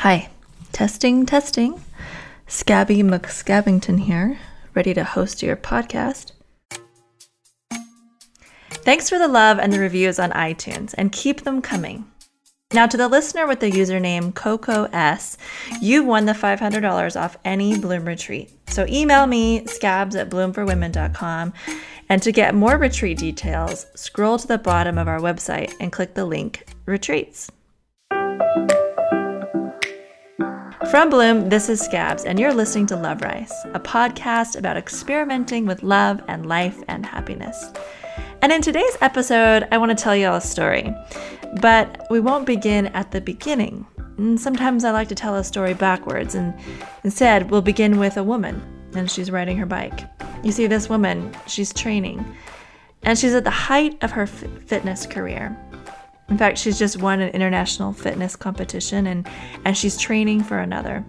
Hi, testing, testing. Scabby McScabbington here, ready to host your podcast. Thanks for the love and the reviews on iTunes, and keep them coming. Now, to the listener with the username CocoS, you've won the $500 off any Bloom retreat. So email me, scabs at bloomforwomen.com. And to get more retreat details, scroll to the bottom of our website and click the link Retreats. From Bloom, this is Scabs, and you're listening to Love Rice, a podcast about experimenting with love and life and happiness. And in today's episode, I want to tell you all a story. But we won't begin at the beginning. And sometimes I like to tell a story backwards, and instead, we'll begin with a woman, and she's riding her bike. You see, this woman, she's training, and she's at the height of her f- fitness career. In fact, she's just won an international fitness competition, and, and she's training for another.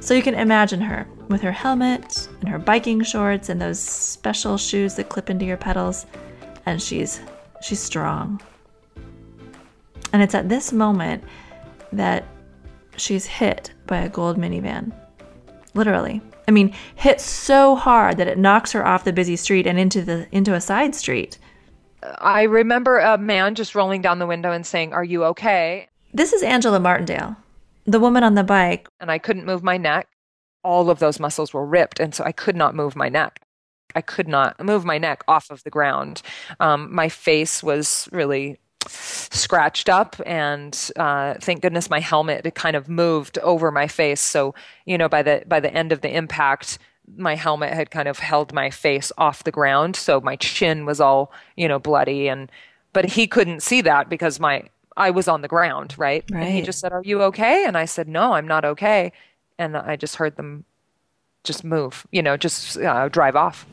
So you can imagine her with her helmet and her biking shorts and those special shoes that clip into your pedals, and she's she's strong. And it's at this moment that she's hit by a gold minivan. Literally. I mean, hit so hard that it knocks her off the busy street and into the into a side street. I remember a man just rolling down the window and saying, "Are you okay?" This is Angela Martindale, the woman on the bike. And I couldn't move my neck. All of those muscles were ripped, and so I could not move my neck. I could not move my neck off of the ground. Um, my face was really scratched up and uh, thank goodness my helmet it kind of moved over my face so you know by the by the end of the impact my helmet had kind of held my face off the ground so my chin was all you know bloody and but he couldn't see that because my I was on the ground right, right. and he just said are you okay and I said no I'm not okay and I just heard them just move you know just uh, drive off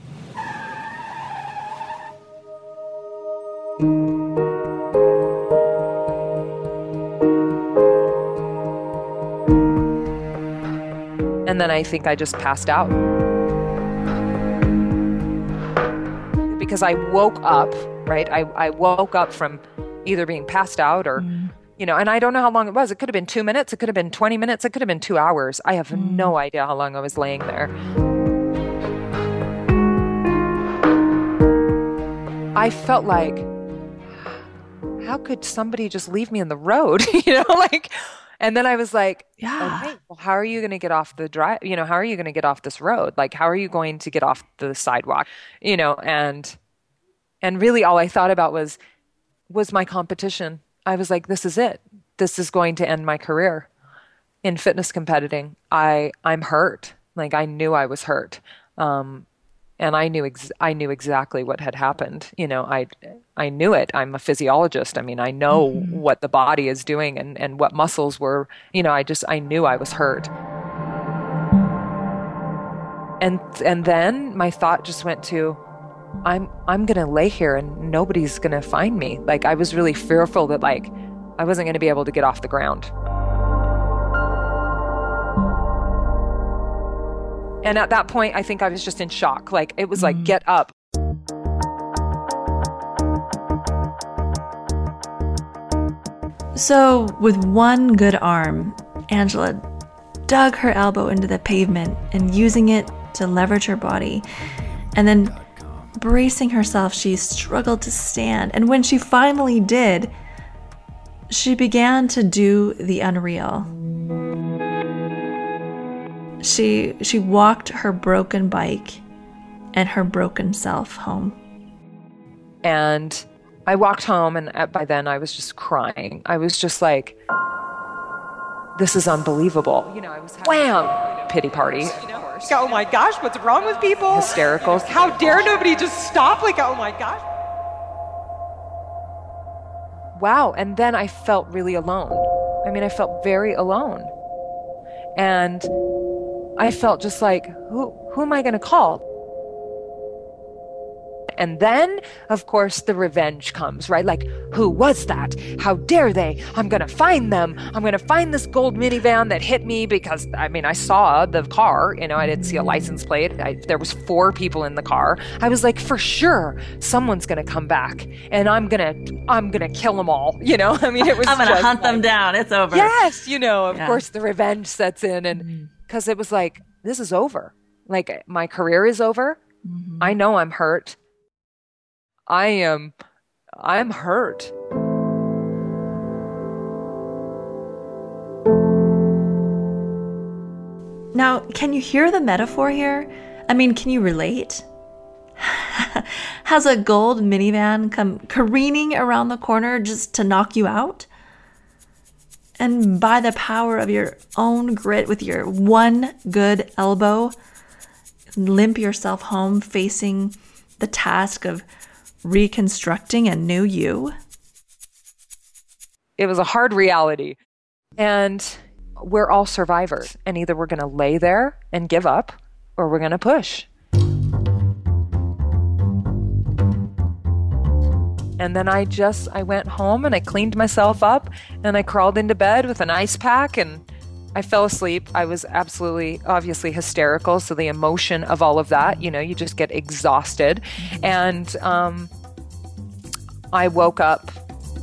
And then I think I just passed out. Because I woke up, right? I, I woke up from either being passed out or, mm. you know, and I don't know how long it was. It could have been two minutes, it could have been 20 minutes, it could have been two hours. I have mm. no idea how long I was laying there. I felt like, how could somebody just leave me in the road? you know, like, and then I was like, yeah. Okay, well, how are you going to get off the drive? You know, how are you going to get off this road? Like, how are you going to get off the sidewalk? You know, and and really all I thought about was was my competition. I was like, this is it. This is going to end my career in fitness competing. I I'm hurt. Like I knew I was hurt. Um, and I knew ex- I knew exactly what had happened. You know, I I knew it. I'm a physiologist. I mean, I know mm-hmm. what the body is doing and and what muscles were. You know, I just I knew I was hurt. And and then my thought just went to I'm I'm going to lay here and nobody's going to find me. Like I was really fearful that like I wasn't going to be able to get off the ground. And at that point, I think I was just in shock. Like it was like, mm. get up. So, with one good arm, Angela dug her elbow into the pavement and using it to leverage her body. And then, bracing herself, she struggled to stand. And when she finally did, she began to do the unreal. She she walked her broken bike and her broken self home. And I walked home, and by then I was just crying. I was just like, "This is unbelievable!" You know, I was wham pity party. Oh my gosh, what's wrong with people? Hysterical. How dare nobody just stop? Like, oh my gosh. Wow. And then I felt really alone. I mean, I felt very alone. And I felt just like, who, who am I going to call? And then, of course, the revenge comes, right? Like, who was that? How dare they? I'm going to find them. I'm going to find this gold minivan that hit me because, I mean, I saw the car, you know, I didn't see a license plate. I, there was four people in the car. I was like, for sure, someone's going to come back and I'm going to, I'm going to kill them all. You know, I mean, it was I'm going to hunt like, them down. It's over. Yes. You know, of Yeah. course, the revenge sets in and mm-hmm. Because it was like, this is over. Like, my career is over. Mm-hmm. I know I'm hurt. I am I'm hurt. Now, can you hear the metaphor here? I mean, can you relate? Has a gold minivan come careening around the corner just to knock you out? And by the power of your own grit, with your one good elbow, limp yourself home facing the task of reconstructing a new you? It was a hard reality. And we're all survivors and either we're going to lay there and give up or we're going to push. And then I just I went home and I cleaned myself up and I crawled into bed with an ice pack and I fell asleep. I was absolutely obviously hysterical, so the emotion of all of that, you know, you just get exhausted. And um I woke up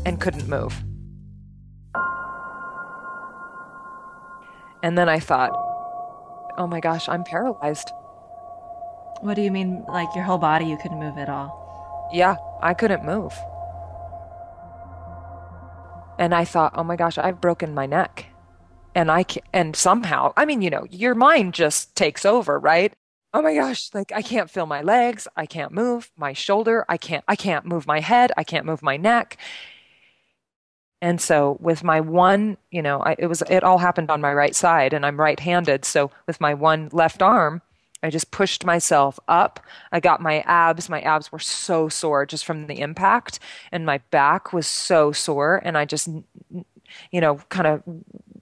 and couldn't move. And then I thought, "Oh my gosh, I'm paralyzed." What do you mean, like your whole body, you couldn't move at all? Yeah, I couldn't move. And I thought, oh my gosh, I've broken my neck. And I can, and somehow, I mean, you know, your mind just takes over, right? Oh my gosh, like I can't feel my legs, I can't move my shoulder, I can't I can't move my head, I can't move my neck. And so with my one, you know, I, it was it all happened on my right side and I'm right-handed, so with my one left arm, I just pushed myself up. I got my abs. My abs were so sore just from the impact, and my back was so sore. And I just, you know, kind of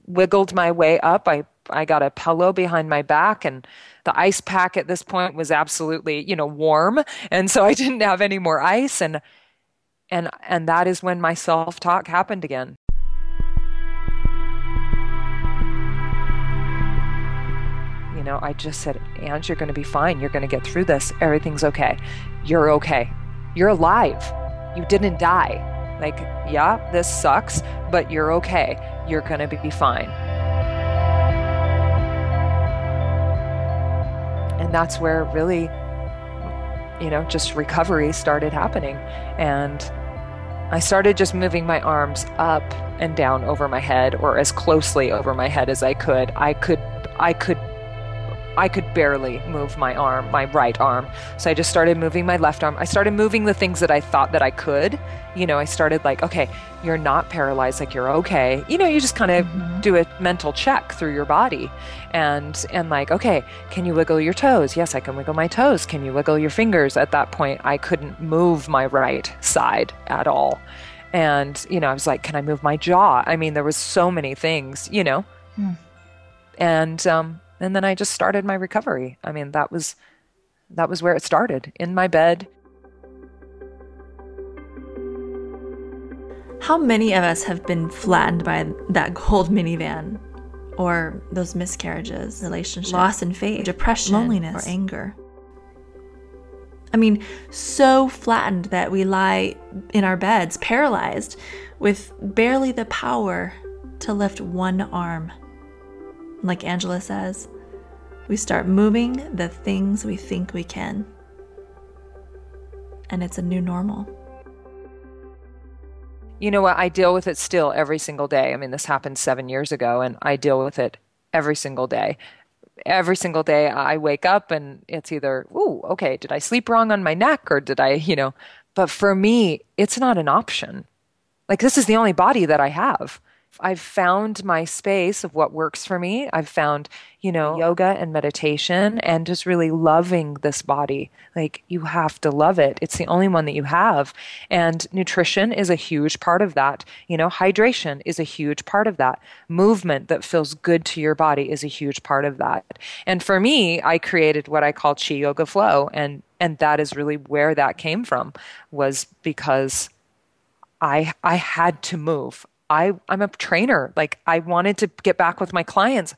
wiggled my way up. I I got a pillow behind my back, and the ice pack at this point was absolutely, you know, warm, and so I didn't have any more ice. And and and that is when my self talk happened again. You know, I just said, Ange, you're going to be fine. You're going to get through this. Everything's okay. You're okay. You're alive. You didn't die. Like, yeah, this sucks, but you're okay. You're going to be fine. And that's where really, you know, just recovery started happening. And I started just moving my arms up and down over my head or as closely over my head as I could. I could, I could I could barely move my arm, my right arm. So I just started moving my left arm. I started moving the things that I thought that I could. You know, I started like, okay, you're not paralyzed, like you're okay. You know, you just kind of do a mental check through your body and and like, okay, can you wiggle your toes? Yes, I can wiggle my toes. Can you wiggle your fingers? At that point, I couldn't move my right side at all. And, you know, I was like, can I move my jaw? I mean, there was so many things, you know. And um and then I just started my recovery. I mean, that was that was where it started in my bed. How many of us have been flattened by that gold minivan or those miscarriages, relationship, loss and faith, depression, loneliness. or anger? I mean, so flattened that we lie in our beds, paralyzed, with barely the power to lift one arm. Like Angela says, we start moving the things we think we can. And it's a new normal. You know what? I deal with it still every single day. I mean, this happened 7 years ago and I deal with it every single day. Every single day I wake up and it's either, ooh, okay, did I sleep wrong on my neck or did I, you know, but for me, it's not an option. Like this is the only body that I have. I've found my space of what works for me. I've found, you know, yoga and meditation and just really loving this body. Like you have to love it. It's the only one that you have. And nutrition is a huge part of that. You know, hydration is a huge part of that. Movement that feels good to your body is a huge part of that. And for me, I created what I call Chi Yoga Flow and and that is really where that came from was because I I had to move. I, I'm a trainer. Like I wanted to get back with my clients.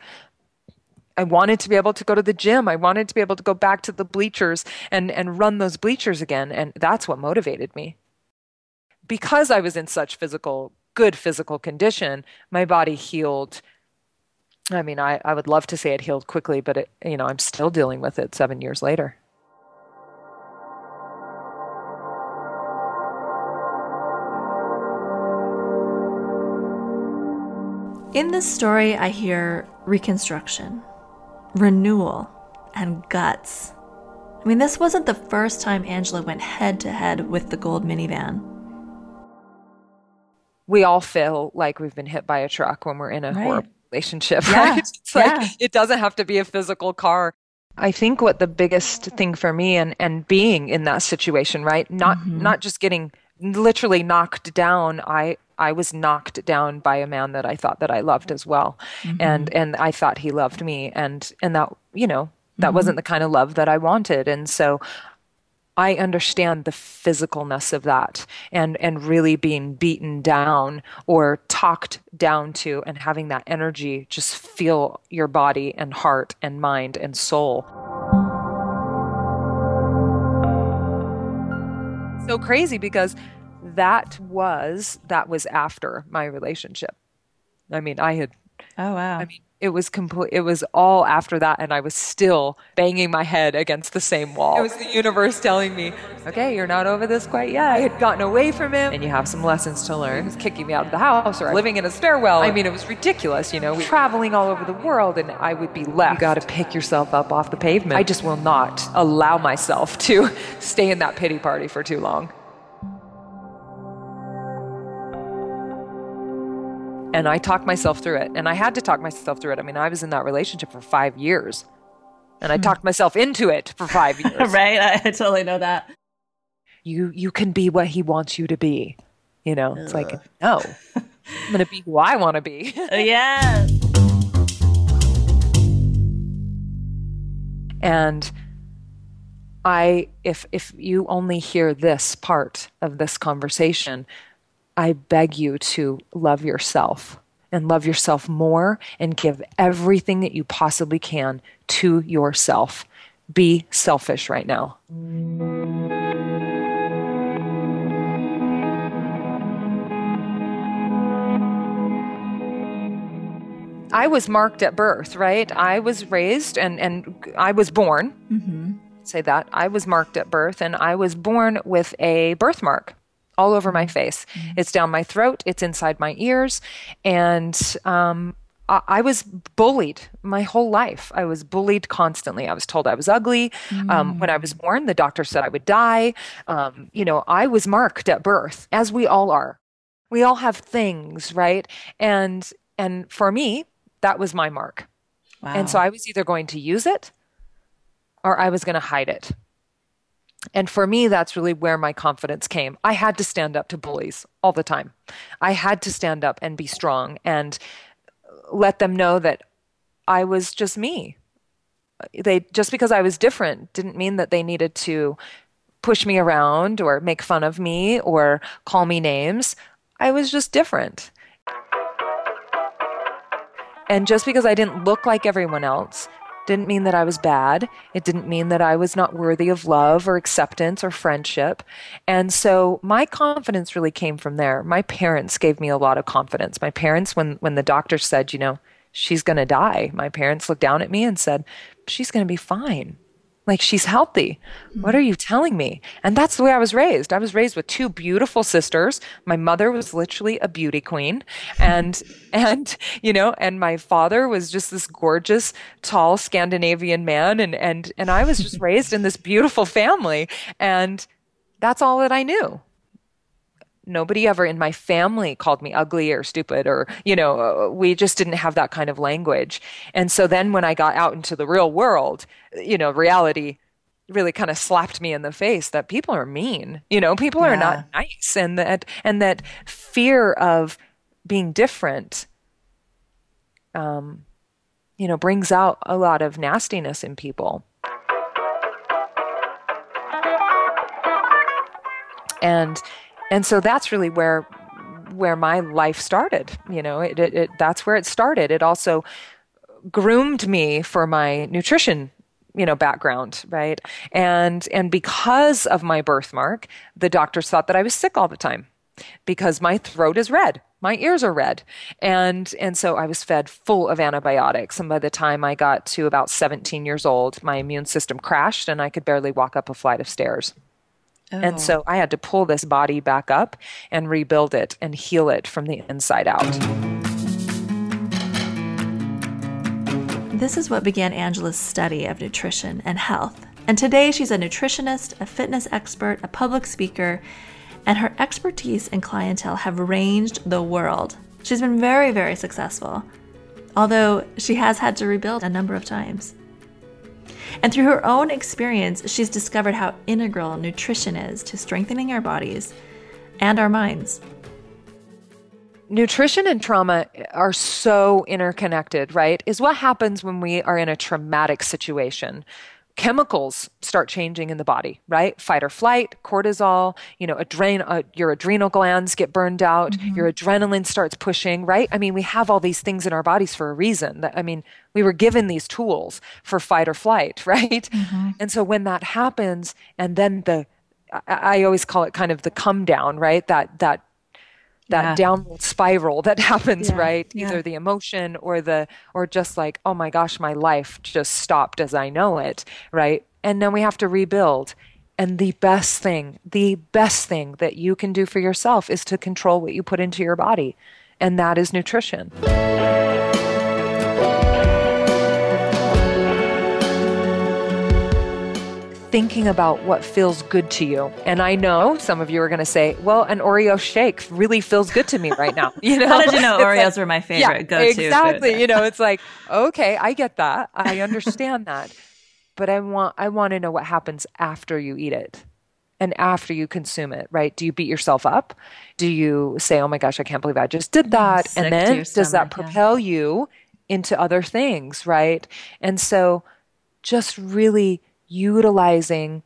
I wanted to be able to go to the gym. I wanted to be able to go back to the bleachers and, and run those bleachers again. And that's what motivated me. Because I was in such physical, good physical condition, my body healed. I mean, I, I would love to say it healed quickly, but it, you know, I'm still dealing with it seven years later. In this story, I hear reconstruction, renewal, and guts. I mean, this wasn't the first time Angela went head to head with the gold minivan. We all feel like we've been hit by a truck when we're in a Right. horrible relationship, Yeah, right? It's like it doesn't have to be a physical car. I think what the biggest thing for me and and being in that situation, right? Not Mm-hmm. not just getting literally knocked down. I I was knocked down by a man that I thought that I loved as well. Mm-hmm. And and I thought he loved me and and that, you know, that Mm-hmm. wasn't the kind of love that I wanted. And so I understand the physicalness of that and, and really being beaten down or talked down to and having that energy just feel your body and heart and mind and soul. So crazy because that was that was after my relationship. I mean, I had Oh, wow. I mean, it was complete. It was all after that, and I was still banging my head against the same wall. It was the universe telling me, "Okay, you're not over this quite yet." I had gotten away from him, and you have some lessons to learn. He was kicking me out of the house, or living in a stairwell. I mean, it was ridiculous. You know, we traveling all over the world, and I would be left. You got to pick yourself up off the pavement. I just will not allow myself to stay in that pity party for too long. And I talked myself through it. And I had to talk myself through it. I mean, I was in that relationship for five years, and I hmm. talked myself into it for five years. right? I, I totally know that. You you can be what he wants you to be. You know, it's like no, I'm gonna be who I want to be. Oh, yes. and I, if if you only hear this part of this conversation, I beg you to love yourself and love yourself more and give everything that you possibly can to yourself. Be selfish right now. I was marked at birth, right? I was raised and, and I was born. Mm-hmm. Say that. I was marked at birth and I was born with a birthmark all over my face. It's down my throat, it's inside my ears. And um, I, I was bullied my whole life. I was bullied constantly. I was told I was ugly. Um, when I was born, the doctor said I would die. Um, you know, I was marked at birth, as we all are. We all have things, right? And and for me, that was my mark. Wow. And so I was either going to use it or I was going to hide it. And for me, that's really where my confidence came. I had to stand up to bullies all the time. I had to stand up and be strong and let them know that I was just me. They just because I was different didn't mean that they needed to push me around or make fun of me or call me names. I was just different. And just because I didn't look like everyone else didn't mean that I was bad. It didn't mean that I was not worthy of love or acceptance or friendship. And so my confidence really came from there. My parents gave me a lot of confidence. My parents, when, when the doctor said, you know, she's going to die, my parents looked down at me and said, she's going to be fine. Like she's healthy. What are mm-hmm. you telling me? And that's the way I was raised. I was raised with two beautiful sisters. My mother was literally a beauty queen. And, and, you know, and my father was just this gorgeous, tall Scandinavian man. And, and, and I was just raised in this beautiful family. And that's all that I knew. Nobody ever in my family called me ugly or stupid or you know we just didn't have that kind of language and so then when i got out into the real world you know reality really kind of slapped me in the face that people are mean you know people yeah. are not nice and that and that fear of being different um you know brings out a lot of nastiness in people and and so that's really where where my life started you know it, it, it, that's where it started. It also groomed me for my nutrition you know background right? And and because of my birthmark the doctors thought that i was sick all the time because my throat is red. My ears are red. And and so i was fed full of antibiotics. And by the time i got to about 17 years old my immune system crashed and i could barely walk up a flight of stairs And so I had to pull this body back up and rebuild it and heal it from the inside out. This is what began Angela's study of nutrition and health. And today she's a nutritionist, a fitness expert, a public speaker, and her expertise and clientele have ranged the world. She's been very, very successful, although she has had to rebuild a number of times. And through her own experience, she's discovered how integral nutrition is to strengthening our bodies and our minds. Nutrition and trauma are so interconnected, right? Is what happens when we are in a traumatic situation chemicals start changing in the body, right? Fight or flight, cortisol, you know, adren- uh, your adrenal glands get burned out, mm-hmm. your adrenaline starts pushing, right? I mean, we have all these things in our bodies for a reason. That I mean, we were given these tools for fight or flight, right? Mm-hmm. And so when that happens and then the I, I always call it kind of the come down, right? That that that yeah. downward spiral that happens yeah. right yeah. either the emotion or the or just like oh my gosh my life just stopped as i know it right and then we have to rebuild and the best thing the best thing that you can do for yourself is to control what you put into your body and that is nutrition thinking about what feels good to you. And I know some of you are going to say, well, an Oreo shake really feels good to me right now. You know, how did you know Oreos like, were my favorite yeah, go-to? Exactly. you know, it's like, okay, I get that. I understand that. But I want, I want to know what happens after you eat it and after you consume it, right? Do you beat yourself up? Do you say, oh my gosh, I can't believe I just did mm, that? and then does that propel yeah. you into other things, right? And so just really utilizing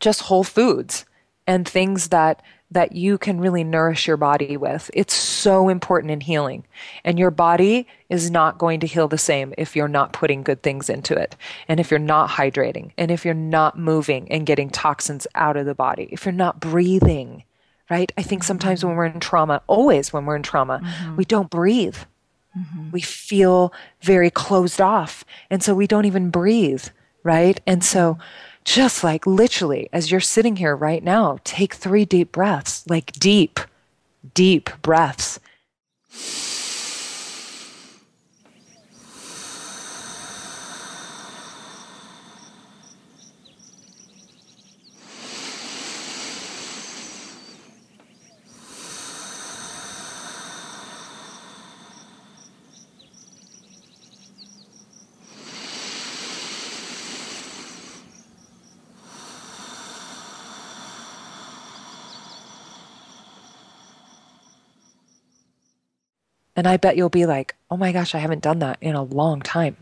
just whole foods and things that that you can really nourish your body with. It's so important in healing. And your body is not going to heal the same if you're not putting good things into it. And if you're not hydrating, and if you're not moving and getting toxins out of the body, if you're not breathing, right? I think sometimes when we're in trauma, always when we're in trauma, mm-hmm. we don't breathe. Mm-hmm. We feel very closed off. And so we don't even breathe right? And so, just like literally, as you're sitting here right now, take three deep breaths, like deep, deep breaths. And I bet you'll be like, oh my gosh, I haven't done that in a long time.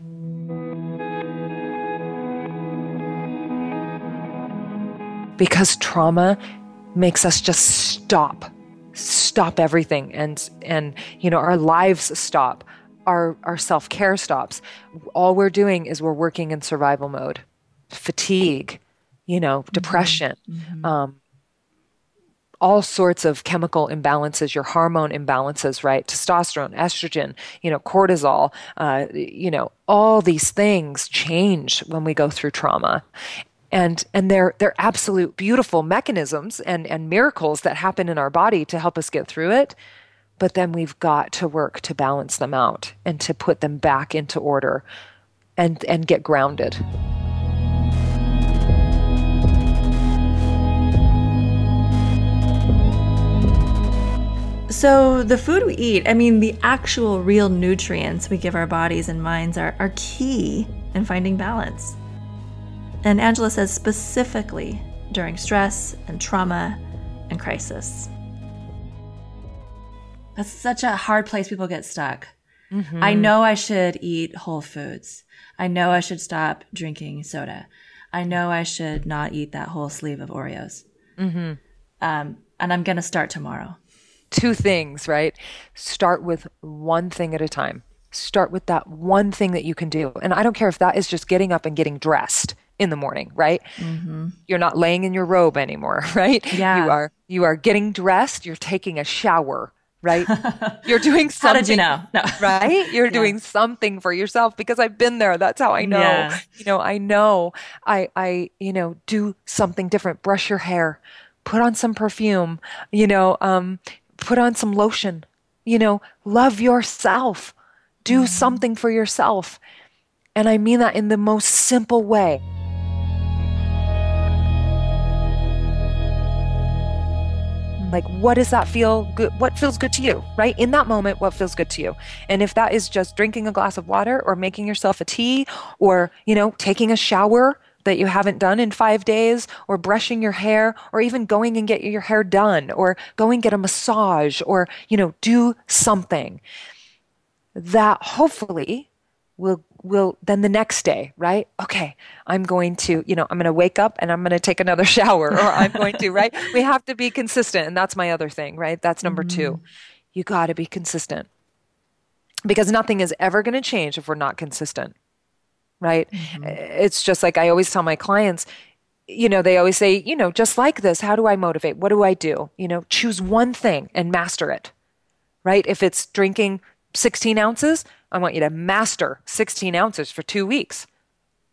Because trauma makes us just stop, stop everything. And, and you know, our lives stop, our, our self care stops. All we're doing is we're working in survival mode, fatigue, you know, mm-hmm. depression. Mm-hmm. Um, all sorts of chemical imbalances, your hormone imbalances, right? Testosterone, estrogen, you know, cortisol, uh, you know, all these things change when we go through trauma. And, and they're, they're absolute beautiful mechanisms and, and miracles that happen in our body to help us get through it. But then we've got to work to balance them out and to put them back into order and, and get grounded. So, the food we eat, I mean, the actual real nutrients we give our bodies and minds are, are key in finding balance. And Angela says specifically during stress and trauma and crisis. That's such a hard place people get stuck. Mm-hmm. I know I should eat whole foods. I know I should stop drinking soda. I know I should not eat that whole sleeve of Oreos. Mm-hmm. Um, and I'm going to start tomorrow. Two things, right? Start with one thing at a time. Start with that one thing that you can do. And I don't care if that is just getting up and getting dressed in the morning, right? Mm-hmm. You're not laying in your robe anymore, right? Yeah. You are you are getting dressed, you're taking a shower, right? You're doing something. how did you know? No. right? You're yeah. doing something for yourself because I've been there. That's how I know. Yeah. You know, I know I I, you know, do something different. Brush your hair, put on some perfume, you know, um, put on some lotion, you know, love yourself. Do mm. something for yourself. And I mean that in the most simple way. Like, what does that feel good? What feels good to you, right? In that moment, what feels good to you? And if that is just drinking a glass of water or making yourself a tea or, you know, taking a shower that you haven't done in five days or brushing your hair or even going and get your hair done or going get a massage or, you know, do something. That hopefully will will then the next day right? Okay i'm going to you know i'm going to wake up and i'm going to take another shower or i'm going to right? We have to be consistent and that's my other thing right? That's number mm-hmm. 2 you got to be consistent. Because nothing is ever going to change if we're not consistent right mm-hmm. it's just like i always tell my clients you know they always say you know just like this how do i motivate what do i do you know choose one thing and master it right if it's drinking 16 ounces I want you to master 16 ounces for two weeks.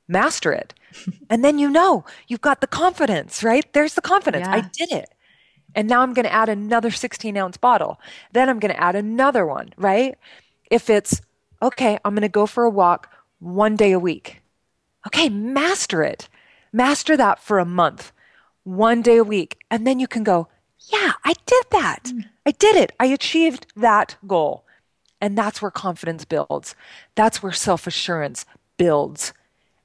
Master it. and then you know you've got the confidence, right? There's the confidence. Yeah. I did it. And now I'm going to add another 16 ounce bottle. Then I'm going to add another one, right? If it's, okay, I'm going to go for a walk one day a week. Okay, master it. Master that for a month, one day a week. And then you can go, yeah, I did that. Mm. I did it. I achieved that goal. And that's where confidence builds. That's where self assurance builds.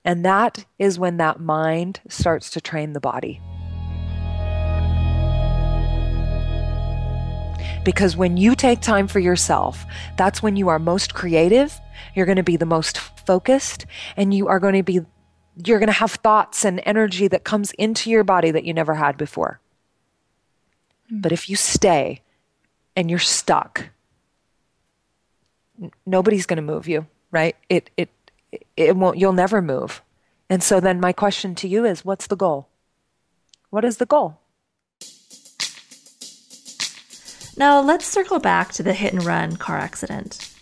And that is when that mind starts to train the body. Because when you take time for yourself, that's when you are most creative, you're going to be the most focused, and you are going to be you're going to have thoughts and energy that comes into your body that you never had before. Mm-hmm. But if you stay and you're stuck, nobody's going to move you, right? It, it, it won't, you'll never move. And so then my question to you is what's the goal? What is the goal? Now let's circle back to the hit and run car accident.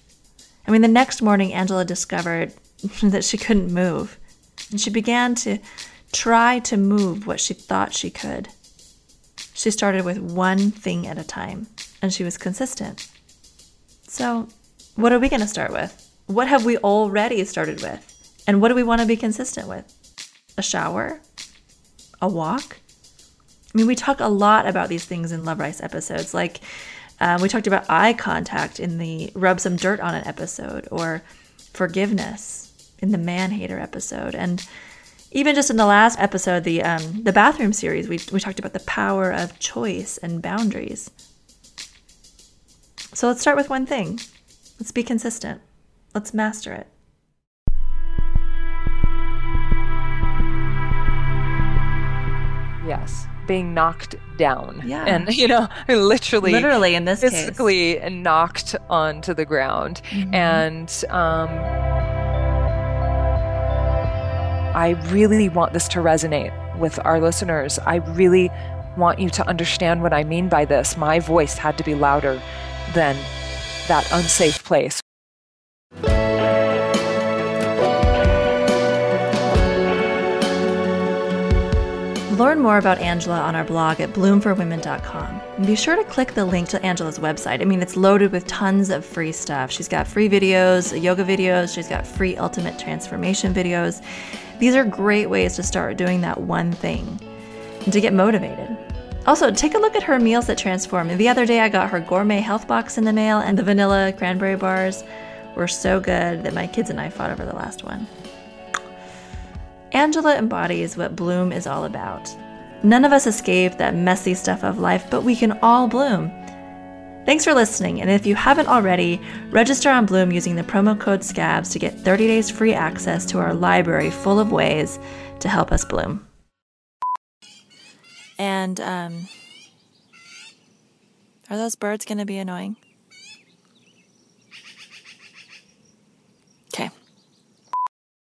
I mean, the next morning, Angela discovered that she couldn't move, and she began to try to move what she thought she could. She started with one thing at a time, and she was consistent. So what are we going to start with? What have we already started with? And what do we want to be consistent with? A shower? A walk? I mean, we talk a lot about these things in Love Rice episodes. Like, uh, we talked about eye contact in the Rub Some Dirt on It episode, or forgiveness in the Man Hater episode. And even just in the last episode, the, um, the bathroom series, we, we talked about the power of choice and boundaries. So let's start with one thing Let's be consistent. Let's master it. Yes, being knocked down. Yeah. And, you know, literally. Literally in this physically case. knocked onto the ground. Mm-hmm. And, um, I really want this to resonate with our listeners. I really want you to understand what I mean by this. My voice had to be louder than that unsafe place. Learn more about Angela on our blog at bloomforwomen.com. And be sure to click the link to Angela's website. I mean, it's loaded with tons of free stuff. She's got free videos, yoga videos, she's got free ultimate transformation videos. These are great ways to start doing that one thing and to get motivated. Also, take a look at her meals that transform. The other day, I got her gourmet health box in the mail, and the vanilla cranberry bars were so good that my kids and I fought over the last one. Angela embodies what bloom is all about. None of us escape that messy stuff of life, but we can all bloom. Thanks for listening, and if you haven't already, register on Bloom using the promo code SCABS to get 30 days free access to our library full of ways to help us bloom. And, um, are those birds going to be annoying? Okay.